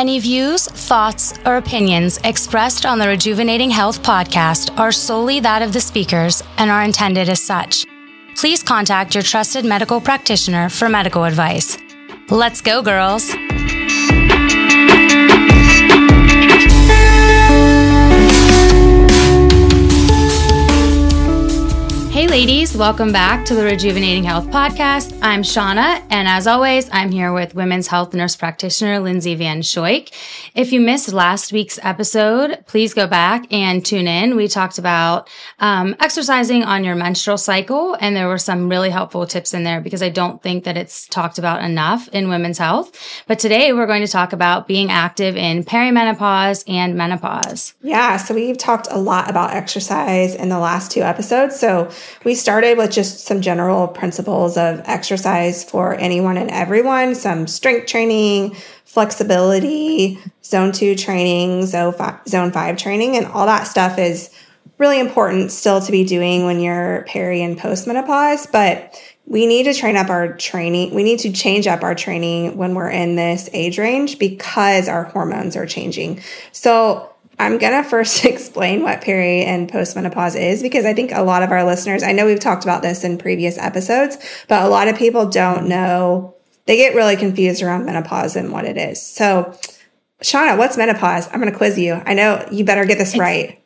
Any views, thoughts, or opinions expressed on the Rejuvenating Health podcast are solely that of the speakers and are intended as such. Please contact your trusted medical practitioner for medical advice. Let's go, girls. Hey, ladies, welcome back to the Rejuvenating Health Podcast. I'm Shawna, and as always, I'm here with women's health nurse practitioner Lindsey Van Schoik. If you missed last week's episode, please go back and tune in. We talked about um, exercising on your menstrual cycle, and there were some really helpful tips in there because I don't think that it's talked about enough in women's health. But today, we're going to talk about being active in perimenopause and menopause. Yeah, so we've talked a lot about exercise in the last two episodes. So we started with just some general principles of exercise for anyone and everyone, some strength training, flexibility, zone two training, zone five, zone five training, and all that stuff is really important still to be doing when you're peri and postmenopause. But we need to train up our training. We need to change up our training when we're in this age range because our hormones are changing. So I'm going to first explain what peri and postmenopause is because I think a lot of our listeners, I know we've talked about this in previous episodes, but a lot of people don't know. They get really confused around menopause and what it is. So, Shawna, what's menopause? I'm going to quiz you. I know you better get this It's- right.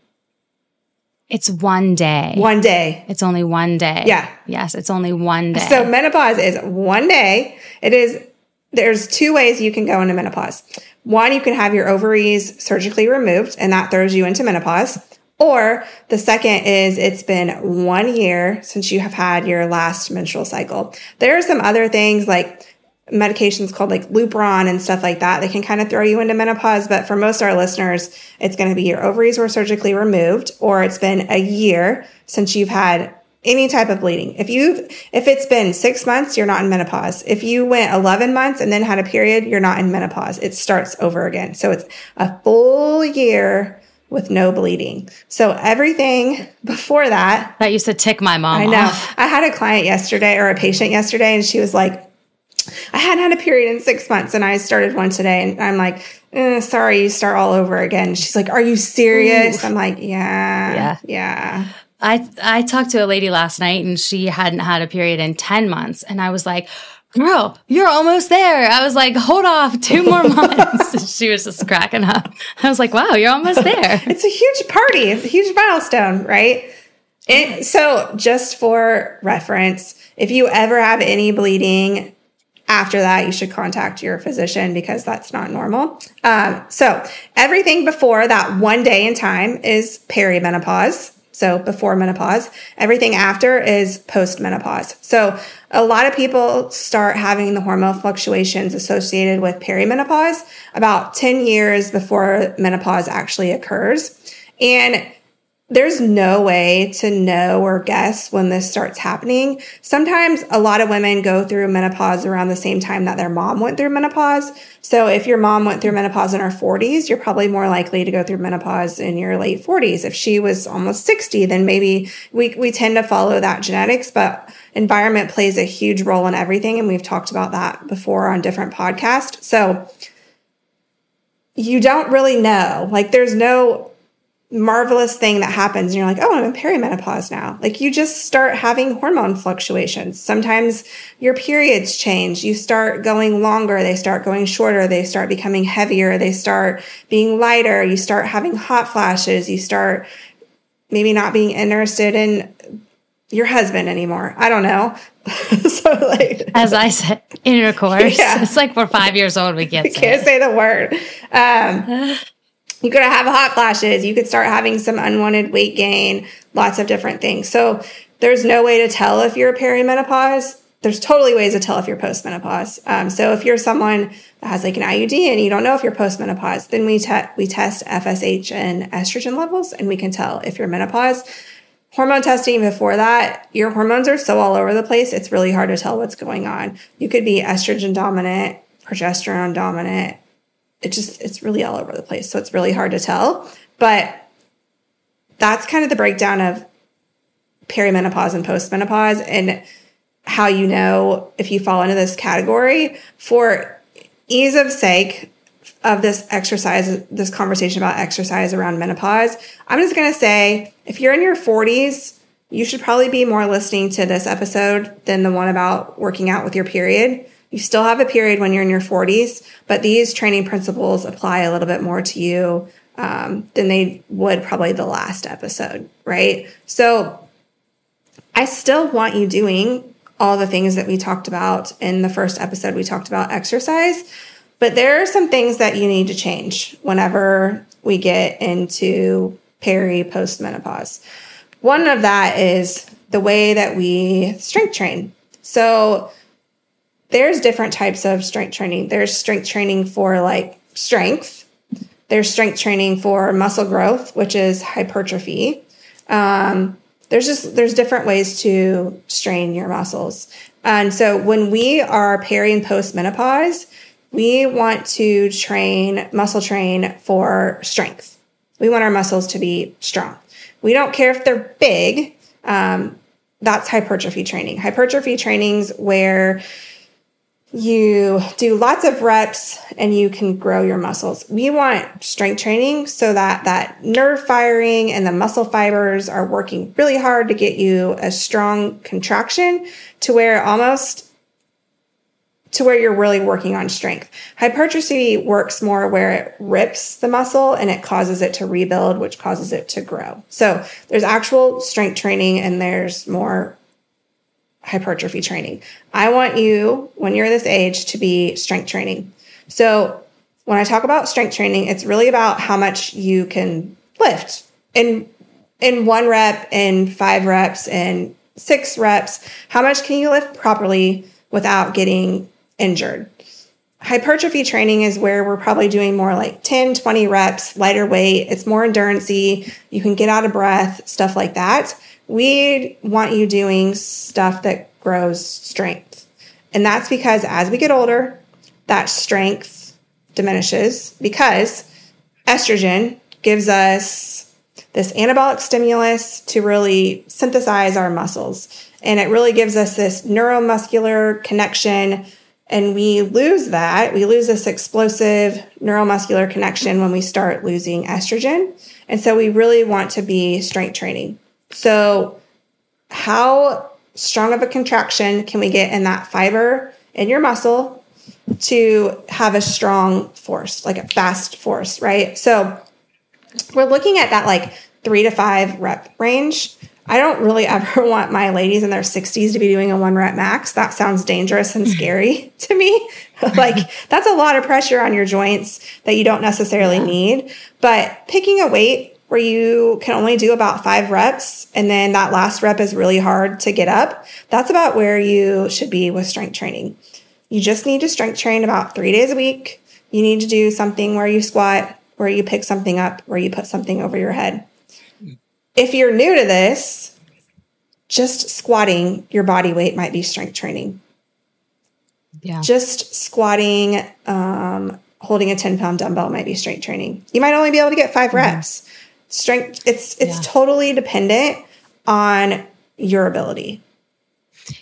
It's one day. One day. It's only one day. Yeah. Yes, it's only one day. So menopause is one day. It is there's two ways you can go into menopause. One, you can have your ovaries surgically removed and that throws you into menopause. Or the second is it's been one year since you have had your last menstrual cycle. There are some other things like medications called like Lupron and stuff like that. They can kind of throw you into menopause, but for most of our listeners, it's going to be your ovaries were surgically removed or it's been a year since you've had any type of bleeding. If you've, if it's been six months, you're not in menopause. If you went 11 months and then had a period, you're not in menopause. It starts over again. So it's a full year with no bleeding. So everything before that, that used to tick my mom I know. off. I had a client yesterday or a patient yesterday and she was like, I hadn't had a period in six months and I started one today. And I'm like, eh, sorry, you start all over again. She's like, are you serious? I'm like, yeah, Yeah. yeah. I I talked to a lady last night and she hadn't had a period in 10 months and I was like, "Girl, you're almost there." I was like, "Hold off, two more months." she was just cracking up. I was like, "Wow, you're almost there." It's a huge party, a huge milestone, right? And so, just for reference, if you ever have any bleeding after that, you should contact your physician because that's not normal. Um, so, everything before that one day in time is perimenopause. So, before menopause, everything after is post menopause. So, a lot of people start having the hormone fluctuations associated with perimenopause about 10 years before menopause actually occurs. And there's no way to know or guess when this starts happening. Sometimes a lot of women go through menopause around the same time that their mom went through menopause. So if your mom went through menopause in her 40s, you're probably more likely to go through menopause in your late 40s. If she was almost 60, then maybe we, we tend to follow that genetics, but environment plays a huge role in everything. And we've talked about that before on different podcasts. So you don't really know. Like there's no marvelous thing that happens and you're like, oh, I'm in perimenopause now. Like you just start having hormone fluctuations. Sometimes your periods change. You start going longer. They start going shorter. They start becoming heavier. They start being lighter. You start having hot flashes. You start maybe not being interested in your husband anymore. I don't know. so like As I said, intercourse. Yeah. It's like we're 5 years old we get can't say the word. Um, you could have hot flashes. You could start having some unwanted weight gain, lots of different things. So there's no way to tell if you're perimenopause. There's totally ways to tell if you're postmenopause. Um, so if you're someone that has like an IUD and you don't know if you're postmenopause, then we te- we test FSH and estrogen levels, and we can tell if you're menopause. Hormone testing before that, your hormones are so all over the place, it's really hard to tell what's going on. You could be estrogen dominant, progesterone dominant, it just it's really all over the place. So it's really hard to tell. But that's kind of the breakdown of perimenopause and postmenopause and how you know if you fall into this category. For ease of sake of this exercise, this conversation about exercise around menopause, I'm just going to say if you're in your 40s, you should probably be more listening to this episode than the one about working out with your period. You still have a period when you're in your 40s, but these training principles apply a little bit more to you um, than they would probably the last episode, right? So I still want you doing all the things that we talked about in the first episode. We talked about exercise, but there are some things that you need to change whenever we get into peri post menopause. One of that is the way that we strength train. So there's different types of strength training. There's strength training for like strength. There's strength training for muscle growth, which is hypertrophy. Um, there's just there's different ways to strain your muscles. And so when we are peri and post menopause, we want to train muscle train for strength. We want our muscles to be strong. We don't care if they're big. Um, that's hypertrophy training. Hypertrophy trainings where you do lots of reps and you can grow your muscles. We want strength training so that that nerve firing and the muscle fibers are working really hard to get you a strong contraction to where almost to where you're really working on strength. Hypertrophy works more where it rips the muscle and it causes it to rebuild, which causes it to grow. So there's actual strength training and there's more hypertrophy training. I want you, when you're this age, to be strength training. So when I talk about strength training, it's really about how much you can lift in in one rep, in five reps, in six reps. How much can you lift properly without getting injured? Hypertrophy training is where we're probably doing more like 10, 20 reps, lighter weight. It's more endurancy. You can get out of breath, stuff like that we want you doing stuff that grows strength. And that's because as we get older, that strength diminishes because estrogen gives us this anabolic stimulus to really synthesize our muscles. And it really gives us this neuromuscular connection. And we lose that. We lose this explosive neuromuscular connection when we start losing estrogen. And so we really want to be strength training. So, how strong of a contraction can we get in that fiber in your muscle to have a strong force, like a fast force, right? So, we're looking at that like three to five rep range. I don't really ever want my ladies in their 60s to be doing a one rep max. That sounds dangerous and scary to me. like, that's a lot of pressure on your joints that you don't necessarily yeah. need. But picking a weight where you can only do about five reps and then that last rep is really hard to get up, that's about where you should be with strength training. You just need to strength train about three days a week. You need to do something where you squat, where you pick something up, where you put something over your head. If you're new to this, just squatting your body weight might be strength training. Yeah. Just squatting, um, holding a 10 pound dumbbell might be strength training. You might only be able to get 5 mm-hmm. reps strength it's it's yeah. totally dependent on your ability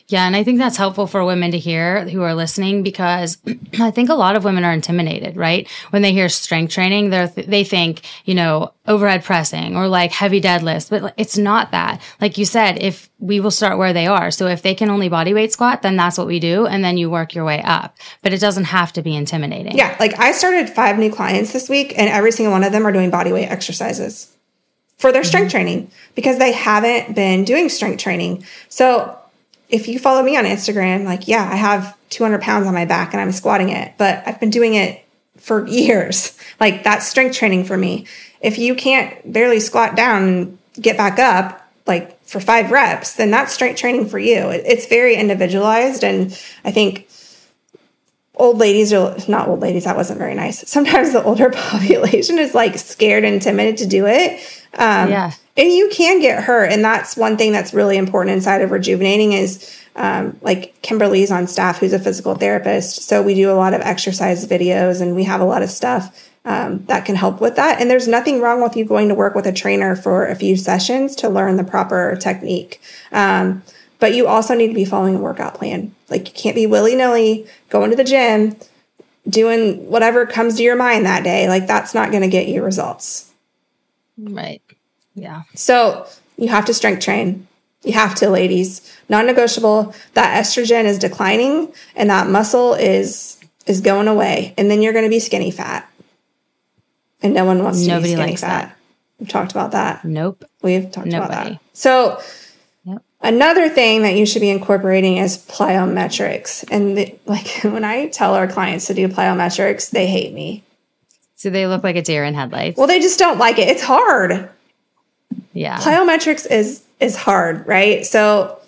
yeah, and I think that's helpful for women to hear who are listening because I think a lot of women are intimidated, right? When they hear strength training, they th- they think, you know, overhead pressing or like heavy deadlifts, but it's not that. Like you said, if we will start where they are. So if they can only body weight squat, then that's what we do and then you work your way up. But it doesn't have to be intimidating. Yeah, like I started 5 new clients this week and every single one of them are doing body weight exercises for their strength mm-hmm. training because they haven't been doing strength training. So if you follow me on Instagram, like, yeah, I have 200 pounds on my back and I'm squatting it, but I've been doing it for years. Like, that's strength training for me. If you can't barely squat down and get back up, like for five reps, then that's strength training for you. It's very individualized. And I think old ladies are not old ladies, that wasn't very nice. Sometimes the older population is like scared and timid to do it. Um, yeah. And you can get hurt. And that's one thing that's really important inside of rejuvenating is um, like Kimberly's on staff, who's a physical therapist. So we do a lot of exercise videos and we have a lot of stuff um, that can help with that. And there's nothing wrong with you going to work with a trainer for a few sessions to learn the proper technique. Um, but you also need to be following a workout plan. Like you can't be willy nilly going to the gym, doing whatever comes to your mind that day. Like that's not going to get you results. Right. Yeah. So you have to strength train. You have to, ladies. Non negotiable. That estrogen is declining and that muscle is is going away. And then you're going to be skinny fat. And no one wants to Nobody be skinny likes fat. that. We've talked about that. Nope. We've talked about that. So Yep. another thing that you should be incorporating is plyometrics. And the, like when I tell our clients to do plyometrics, they hate me. So they look like a deer in headlights. Well, they just don't like it. It's hard. yeah. plyometrics is is hard, right? So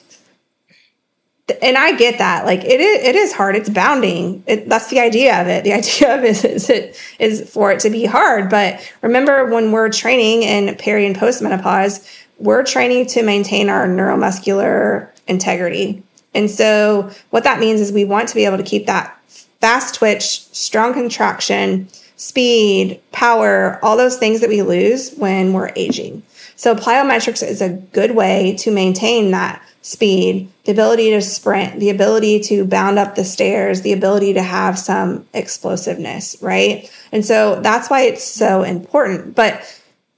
and I get that. Like it is it is hard. It's bounding. It, that's the idea of it. The idea of it is it is for it to be hard. But remember when we're training in peri and postmenopause, we're training to maintain our neuromuscular integrity. And so what that means is we want to be able to keep that fast twitch, strong contraction, speed, power, all those things that we lose when we're aging. So plyometrics is a good way to maintain that speed, the ability to sprint, the ability to bound up the stairs, the ability to have some explosiveness, right? And so that's why it's so important. But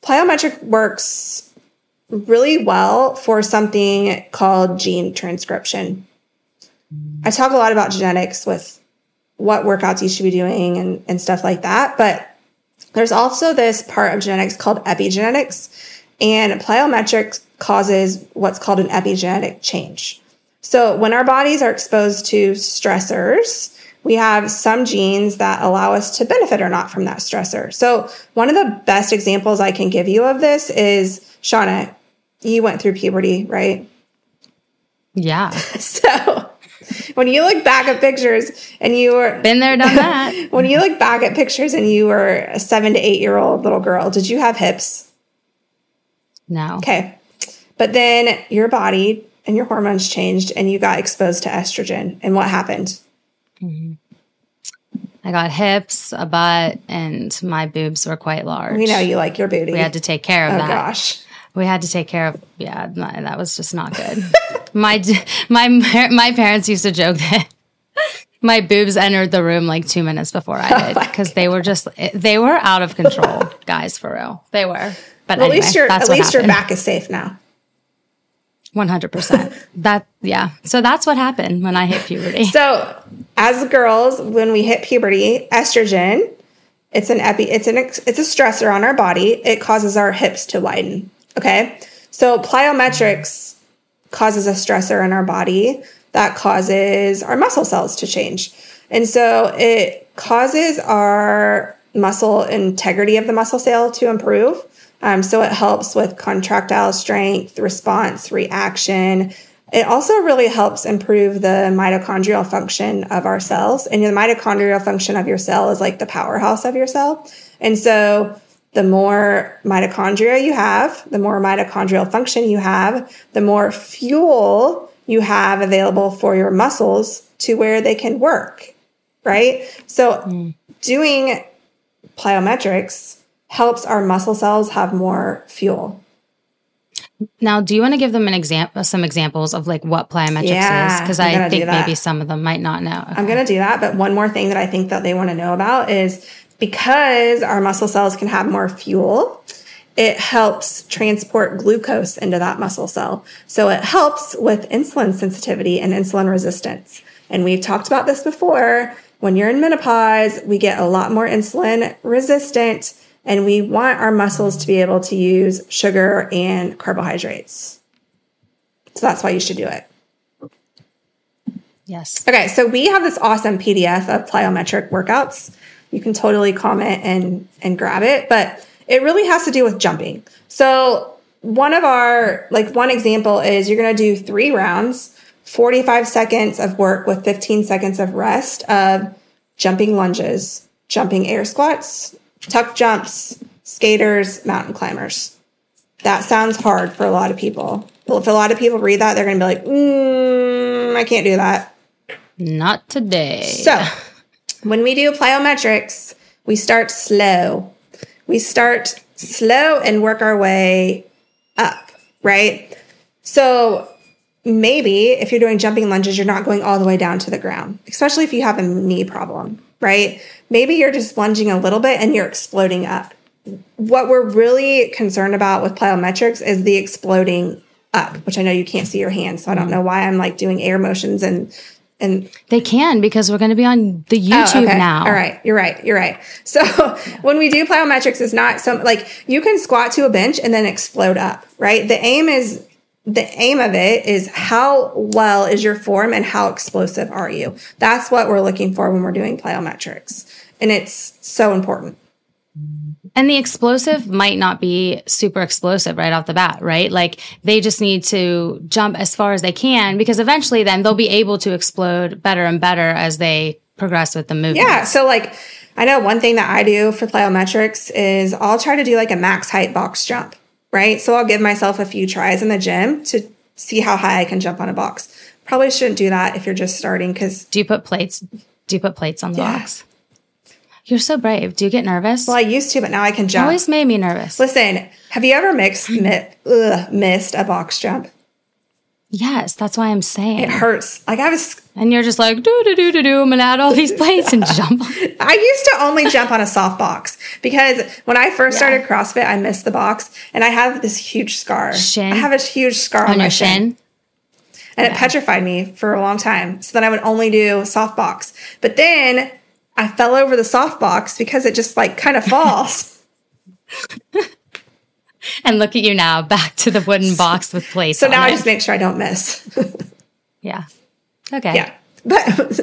plyometric works really well for something called gene transcription. I talk a lot about genetics with what workouts you should be doing and, and stuff like that. But there's also this part of genetics called epigenetics, and plyometrics causes what's called an epigenetic change. So when our bodies are exposed to stressors, we have some genes that allow us to benefit or not from that stressor. So one of the best examples I can give you of this is Shawna, you went through puberty, right? Yeah. So when you look back at pictures and you were Been there, done that. when you look back at pictures and you were a seven to eight year old little girl, did you have hips? No. Okay. But then your body and your hormones changed and you got exposed to estrogen. And what happened? Mm-hmm. I got hips, a butt, and my boobs were quite large. We know you like your booty. We had to take care of that. oh that. gosh. We had to take care of. Yeah, no, that was just not good. my my my parents used to joke that my boobs entered the room like two minutes before I oh did because they were just they were out of control, guys. For real, they were. But Well, anyway, at least your at least your back is safe now. One hundred percent. That yeah. So that's what happened when I hit puberty. So as girls, when we hit puberty, estrogen, it's an epi, it's an ex- it's a stressor on our body. It causes our hips to widen. Okay, so plyometrics causes a stressor in our body that causes our muscle cells to change, and so it causes our muscle integrity of the muscle cell to improve. Um, so it helps with contractile strength, response, reaction. It also really helps improve the mitochondrial function of our cells. And the mitochondrial function of your cell is like the powerhouse of your cell. And so the more mitochondria you have, the more mitochondrial function you have, the more fuel you have available for your muscles to where they can work, right? So doing plyometrics helps our muscle cells have more fuel. Now, do you want to give them an example, some examples of like what plyometrics Yeah, is? Because I think maybe some of them might not know. I'm going to do that. But one more thing that I think that they want to know about is because our muscle cells can have more fuel, it helps transport glucose into that muscle cell. So it helps with insulin sensitivity and insulin resistance. And we've talked about this before. When you're in menopause, we get a lot more insulin resistant and we want our muscles to be able to use sugar and carbohydrates. So that's why you should do it. yes. Okay, so we have this awesome PDF of plyometric workouts. You can totally comment and and grab it, but it really has to do with jumping. So one of our like one example is you're going to do 3 rounds, 45 seconds of work with 15 seconds of rest of jumping lunges, jumping air squats, tuck jumps, skaters, mountain climbers. That sounds hard for a lot of people. Well, if a lot of people read that, they're going to be like, mm, I can't do that. Not today. So, when we do plyometrics, we start slow. We start slow and work our way up, right? So, maybe if you're doing jumping lunges, you're not going all the way down to the ground, especially if you have a knee problem. right? Maybe you're just lunging a little bit and you're exploding up. What we're really concerned about with plyometrics is the exploding up, which I know you can't see your hands, so I don't mm-hmm. know why I'm like doing air motions and and They can because we're going to be on the Oh, YouTube okay. now. All right, you're right. You're right. So when we do plyometrics, it's not some like you can squat to a bench and then explode up, right? The aim is the aim of it is how well is your form and how explosive are you? That's what we're looking for when we're doing plyometrics, and it's so important. And the explosive might not be super explosive right off the bat, right? Like they just need to jump as far as they can because eventually then they'll be able to explode better and better as they progress with the movement. Yeah. So like I know one thing that I do for plyometrics is I'll try to do like a max height box jump, right? So I'll give myself a few tries in the gym to see how high I can jump on a box. Probably shouldn't do that if you're just starting because Do you put plates? Do you put plates on the Yeah. box? You're so brave. Do you get nervous? well I used to, but now I can jump. always made me nervous. Listen, have you ever mixed mi- ugh, missed a box jump? yes, that's why I'm saying. It hurts. Like I was And you're just like, do, do, do, do, do, I'm gonna add all these plates and jump. I used to only jump on a soft box because when I first started CrossFit, I missed the box and I have this huge scar. Shin? I have a huge scar on, On my your shin. shin? and it petrified me for a long time. So then I would only do soft box. But then I fell over the soft box because it just like kind of falls. And look at you now, back to the wooden box with plates. so on now I it. just make sure I don't miss. Yeah. Okay. yeah. But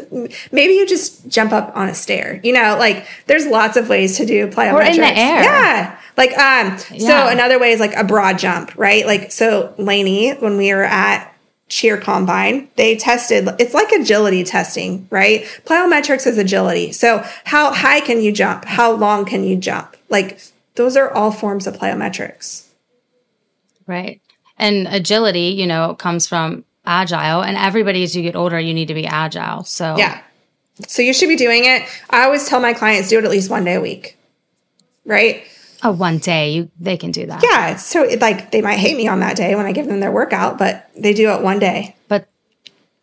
maybe you just jump up on a stair. You know, like there's lots of ways to do plyometrics. Or in the air. Yeah. Like um Yeah. so another way is like a broad jump, right? Like so Lainey, when we were at cheer combine, they tested it's like agility testing, right? Plyometrics is agility. So how high can you jump? How long can you jump? Like those are all forms of plyometrics. Right. And agility, you know, comes from agile. And everybody, as you get older, you need to be agile. So, Yeah. So you should be doing it. I always tell my clients do it at least one day a week. Right? Oh, one day you they can do that. Yeah, so it, like they might hate me on that day when I give them their workout, but they do it one day. But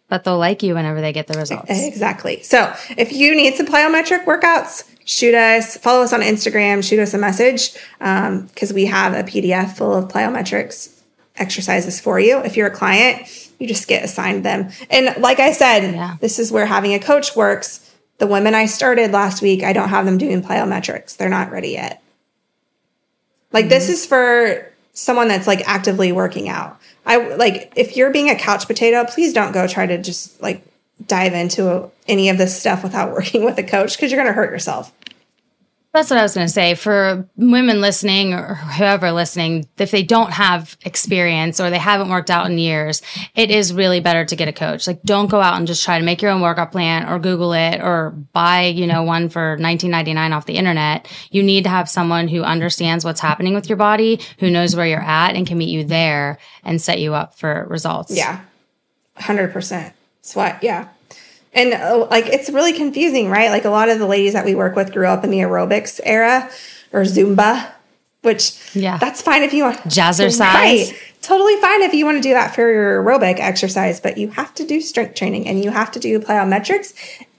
but they'll like you whenever they get the results. Exactly. So if you need some plyometric workouts, shoot us, follow us on Instagram, shoot us a message um, because we have a PDF full of plyometrics exercises for you. If you're a client, you just get assigned them. And like I said, Yeah. this is where having a coach works. The women I started last week, I don't have them doing plyometrics. They're not ready yet. Like this mm-hmm. is for someone that's like actively working out. I like if you're being a couch potato, please don't go try to just like dive into any of this stuff without working with a coach because you're going to hurt yourself. That's what I was going to say. For women listening or whoever listening, if they don't have experience or they haven't worked out in years, it is really better to get a coach. Like, don't go out and just try to make your own workout plan or Google it or buy, you know, one for 19.99 off the internet. You need to have someone who understands what's happening with your body, who knows where you're at and can meet you there and set you up for results. Yeah, hundred percent. That's what. Yeah, and uh, like it's really confusing, right? Like a lot of the ladies that we work with grew up in the aerobics era or Zumba, which Yeah. that's fine if you want Jazzercise. Right. Totally fine if you want to do that for your aerobic exercise, but you have to do strength training and you have to do plyometrics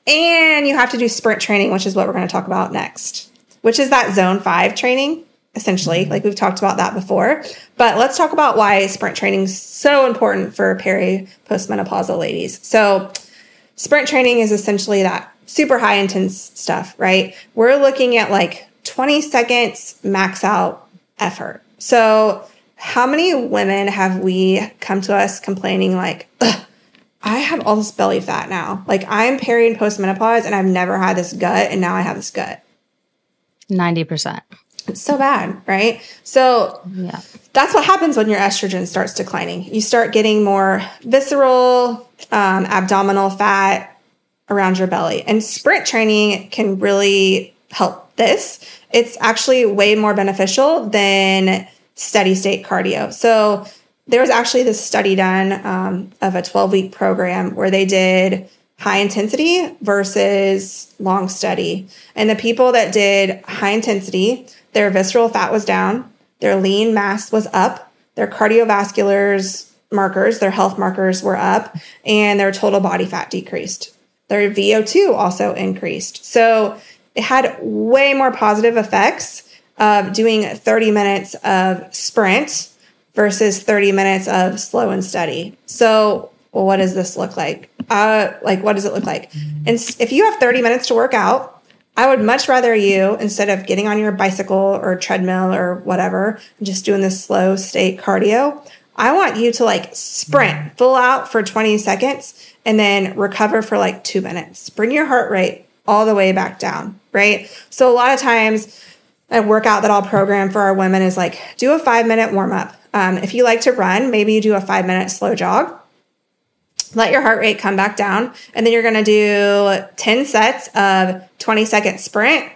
and you have to do sprint training, which is what we're going to talk about next, which is that zone five training, essentially. Like we've talked about that before. But let's talk about why sprint training is so important for peri postmenopausal ladies. So, sprint training is essentially that super high intense stuff, right? We're looking at like 20 seconds max out effort. So, how many women have we come to us complaining like, I have all this belly fat now. Like I'm peri and postmenopause and I've never had this gut and now I have this gut. 90%. It's so bad, right? So Yeah. That's what happens when your estrogen starts declining. You start getting more visceral, um, abdominal fat around your belly. And sprint training can really help this. It's actually way more beneficial than steady state cardio. So there was actually this study done um, of a 12 week program where they did high intensity versus long study. And the people that did high intensity, their visceral fat was down, their lean mass was up, their cardiovasculars markers, their health markers were up, and their total body fat decreased. Their VO2 also increased. So it had way more positive effects of doing 30 minutes of sprint versus 30 minutes of slow and steady. So, well, what does this look like? Uh, like, what does it look like? And if you have 30 minutes to work out, I would much rather you, instead of getting on your bicycle or treadmill or whatever, and just doing this slow state cardio, I want you to like sprint full out for 20 seconds and then recover for like two minutes. Bring your heart rate all the way back down, right? So a lot of times, a workout that I'll program for our women is like do a five minute warm up. Um, if you like to run, maybe you do a five minute slow jog. Let your heart rate come back down, and then you're going to do 10 sets of 20 second sprint,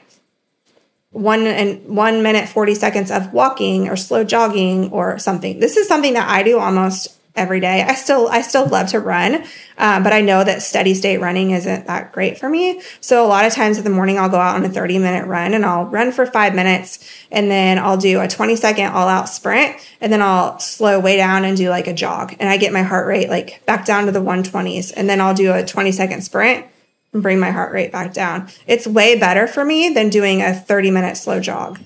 one and one minute 40 seconds of walking or slow jogging or something. This is something that I do almost every day. I still I still love to run, um, but I know that steady state running isn't that great for me. So a lot of times in the morning I'll go out on a 30 minute run and I'll run for five minutes and then I'll do a 20 second all out sprint and then I'll slow way down and do like a jog and I get my heart rate like back down to the 120s and then I'll do a 20 second sprint and bring my heart rate back down. It's way better for me than doing a 30 minute slow jog.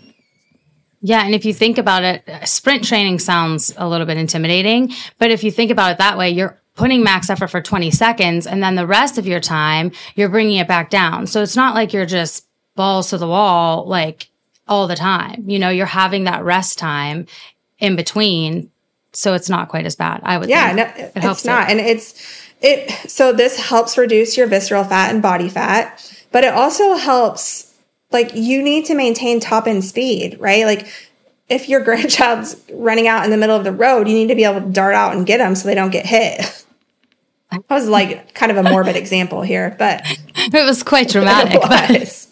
Yeah. And if you think about it, uh, sprint training sounds a little bit intimidating, but if you think about it that way, you're putting max effort for 20 seconds and then the rest of your time, you're bringing it back down. So it's not like you're just balls to the wall, like all the time. You know, you're having that rest time in between. So it's not quite as bad. I would yeah, no, it it's not. It. And it's, it, so this helps reduce your visceral fat and body fat, but it also helps like you need to maintain top end speed, right? Like if your grandchild's running out in the middle of the road, you need to be able to dart out and get them so they don't get hit. That was like kind of a morbid example here, but it was quite dramatic. Was.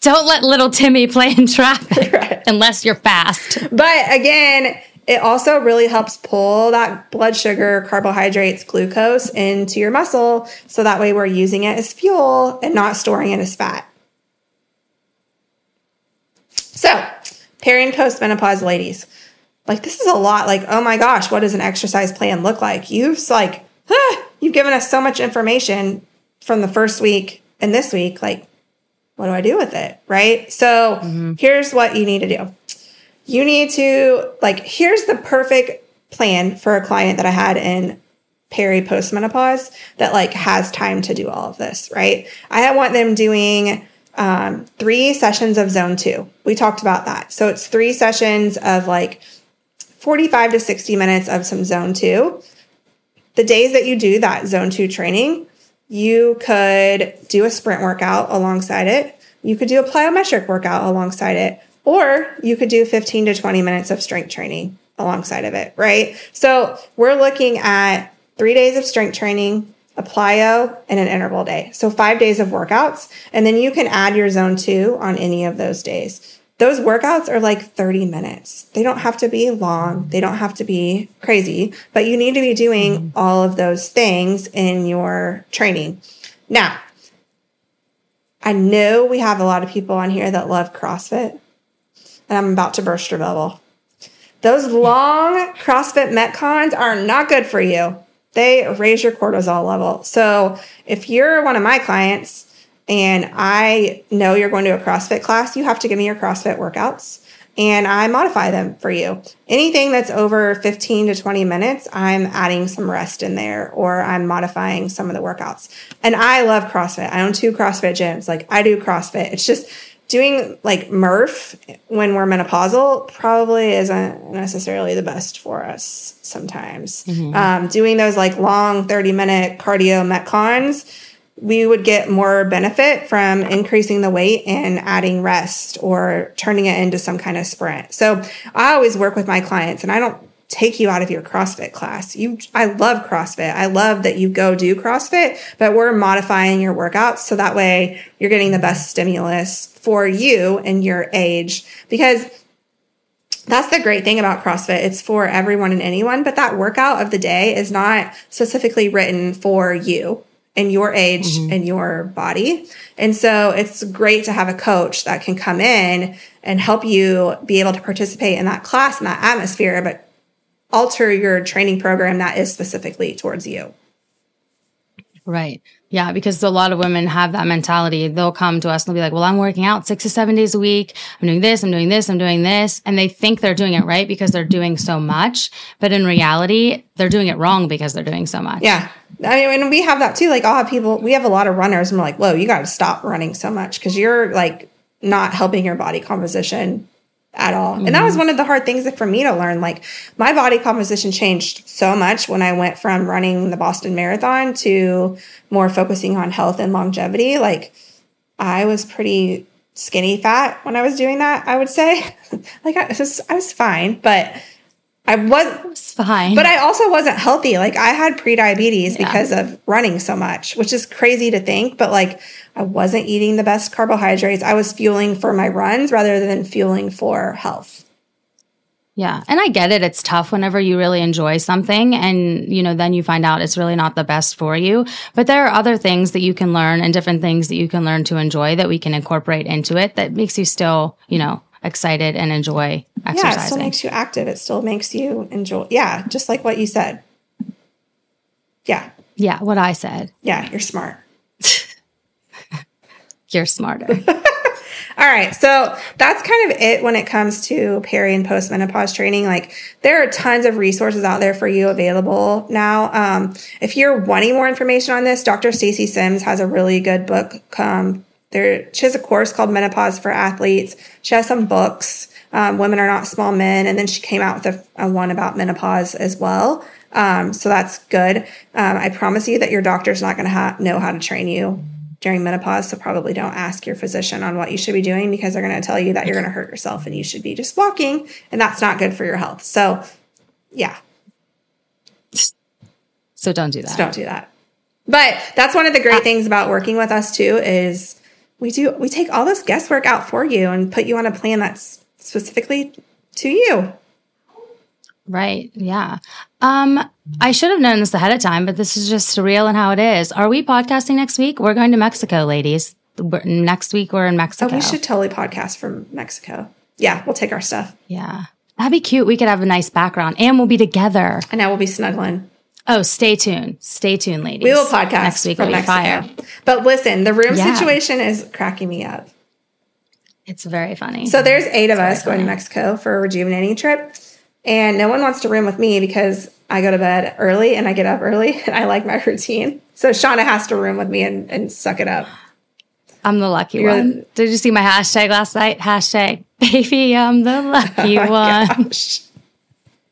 don't let little Timmy play in traffic right. unless you're fast. But again, it also really helps pull that blood sugar, carbohydrates, glucose into your muscle. So that way we're using it as fuel and not storing it as fat. So, peri and postmenopause ladies, like this is a lot. Like, oh my gosh, what does an exercise plan look like? You've like, ah, you've given us so much information from the first week and this week. Like, what do I do with it? Right. So, mm-hmm. here's what you need to do. You need to like, here's the perfect plan for a client that I had in peri postmenopause that like has time to do all of this, right? I want them doing um, three sessions of zone two. We talked about that. So it's three sessions of like 45 to 60 minutes of some zone two. The days that you do that zone two training, you could do a sprint workout alongside it. You could do a plyometric workout alongside it, or you could do 15 to 20 minutes of strength training alongside of it, right? So we're looking at three days of strength training, a plyo, and an interval day. So five days of workouts. And then you can add your zone two on any of those days. Those workouts are like 30 minutes. They don't have to be long. They don't have to be crazy, but you need to be doing mm-hmm. all of those things in your training. Now, I know we have a lot of people on here that love CrossFit, and I'm about to burst your bubble. Those long CrossFit Metcons are not good for you they raise your cortisol level. So if you're one of my clients and I know you're going to a CrossFit class, you have to give me your CrossFit workouts and I modify them for you. Anything that's over 15 to 20 minutes, I'm adding some rest in there or I'm modifying some of the workouts. And I love CrossFit. I own two CrossFit gyms. Like I do CrossFit. It's just doing like Murph when we're menopausal probably isn't necessarily the best for us sometimes. Mm-hmm. Um, doing those like long 30 minute cardio metcons, we would get more benefit from increasing the weight and adding rest or turning it into some kind of sprint. So I always work with my clients and I don't take you out of your CrossFit class. You I love CrossFit. I love that you go do CrossFit, but we're modifying your workouts so that way you're getting the best stimulus for you and your age because that's the great thing about CrossFit. It's for everyone and anyone, but that workout of the day is not specifically written for you and your age mm-hmm. and your body. And so it's great to have a coach that can come in and help you be able to participate in that class and that atmosphere, but alter your training program that is specifically towards you. Right. Yeah, because a lot of women have that mentality. They'll come to us and they'll be like, well, I'm working out six to seven days a week. I'm doing this, I'm doing this, I'm doing this. And they think they're doing it right because they're doing so much. But in reality, they're doing it wrong because they're doing so much. Yeah. I mean, and we have that too. Like, I'll have people, we have a lot of runners and we're like, whoa, you got to stop running so much because you're like not helping your body composition at all. Mm-hmm. And that was one of the hard things for me to learn. Like my body composition changed so much when I went from running the Boston Marathon to more focusing on health and longevity. Like I was pretty skinny fat when I was doing that, I would say. like I was, I was fine, but I was, was fine. But I also wasn't healthy. Like I had prediabetes yeah. because of running so much, which is crazy to think, but like I wasn't eating the best carbohydrates. I was fueling for my runs rather than fueling for health. Yeah. And I get it. It's tough whenever you really enjoy something and, you know, then you find out it's really not the best for you. But there are other things that you can learn and different things that you can learn to enjoy that we can incorporate into it that makes you still, you know, excited and enjoy exercising. Yeah, it still makes you active. It still makes you enjoy. Yeah, just like what you said. Yeah. Yeah, what I said. Yeah, you're smart. you're smarter. All right. So that's kind of it when it comes to peri and postmenopause training. Like there are tons of resources out there for you available now. Um, if you're wanting more information on this, Dr. Stacy Sims has a really good book um, there, she has a course called Menopause for Athletes. She has some books. Um, Women are not small men, and then she came out with a, a one about menopause as well. Um, so that's good. Um, I promise you that your doctor's not going to ha- know how to train you during menopause. So probably don't ask your physician on what you should be doing because they're going to tell you that you're going to hurt yourself and you should be just walking, and that's not good for your health. So, yeah. So don't do that. So don't do that. But that's one of the great things about working with us too is we do we take all this guesswork out for you and put you on a plan that's specifically to you. Right. Yeah. Um, I should have known this ahead of time, but this is just real and how it is. Are we podcasting next week? We're going to Mexico, ladies. We're, next week we're in Mexico. Oh, we should totally podcast from Mexico. Yeah, we'll take our stuff. Yeah. That'd be cute. We could have a nice background and we'll be together. And now we'll be snuggling. Oh, stay tuned. Stay tuned, ladies. We will podcast next week from Mexico. Fire. But listen, the room yeah. situation is cracking me up. It's very funny. So there's eight of us going to Mexico for a rejuvenating trip. And no one wants to room with me because I go to bed early and I get up early and I like my routine. So Shawna has to room with me and, and suck it up. I'm the lucky You're one. The- Did you see my hashtag last night? Hashtag baby, I'm the lucky oh one. Gosh.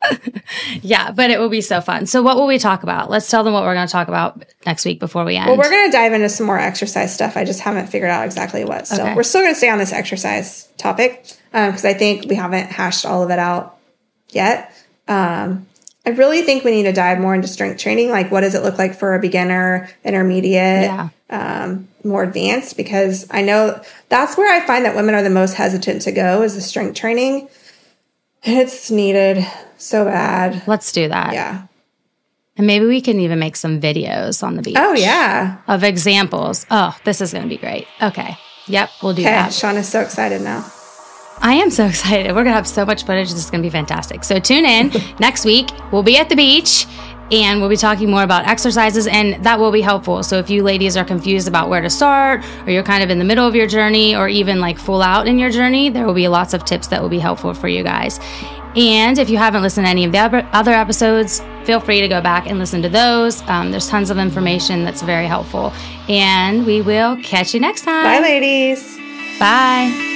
yeah, but it will be so fun. So, what will we talk about? Let's tell them what we're going to talk about next week before we end. Well, we're going to dive into some more exercise stuff. I just haven't figured out exactly what. So, okay. we're still going to stay on this exercise topic because um, I think we haven't hashed all of it out yet. Um, I really think we need to dive more into strength training. Like, what does it look like for a beginner, intermediate, yeah. um, more advanced? Because I know that's where I find that women are the most hesitant to go is the strength training. It's needed so bad. Let's do that. Yeah. And maybe we can even make some videos on the beach. Oh, yeah. Of examples. Oh, this is going to be great. Okay. Yep, we'll do okay, that. Sean is so excited now. I am so excited. We're going to have so much footage. This is going to be fantastic. So tune in next week. We'll be at the beach and we'll be talking more about exercises and that will be helpful. So if you ladies are confused about where to start or you're kind of in the middle of your journey or even like full out in your journey, there will be lots of tips that will be helpful for you guys. And if you haven't listened to any of the other episodes, feel free to go back and listen to those. Um, there's tons of information that's very helpful. And we will catch you next time. Bye, ladies. Bye.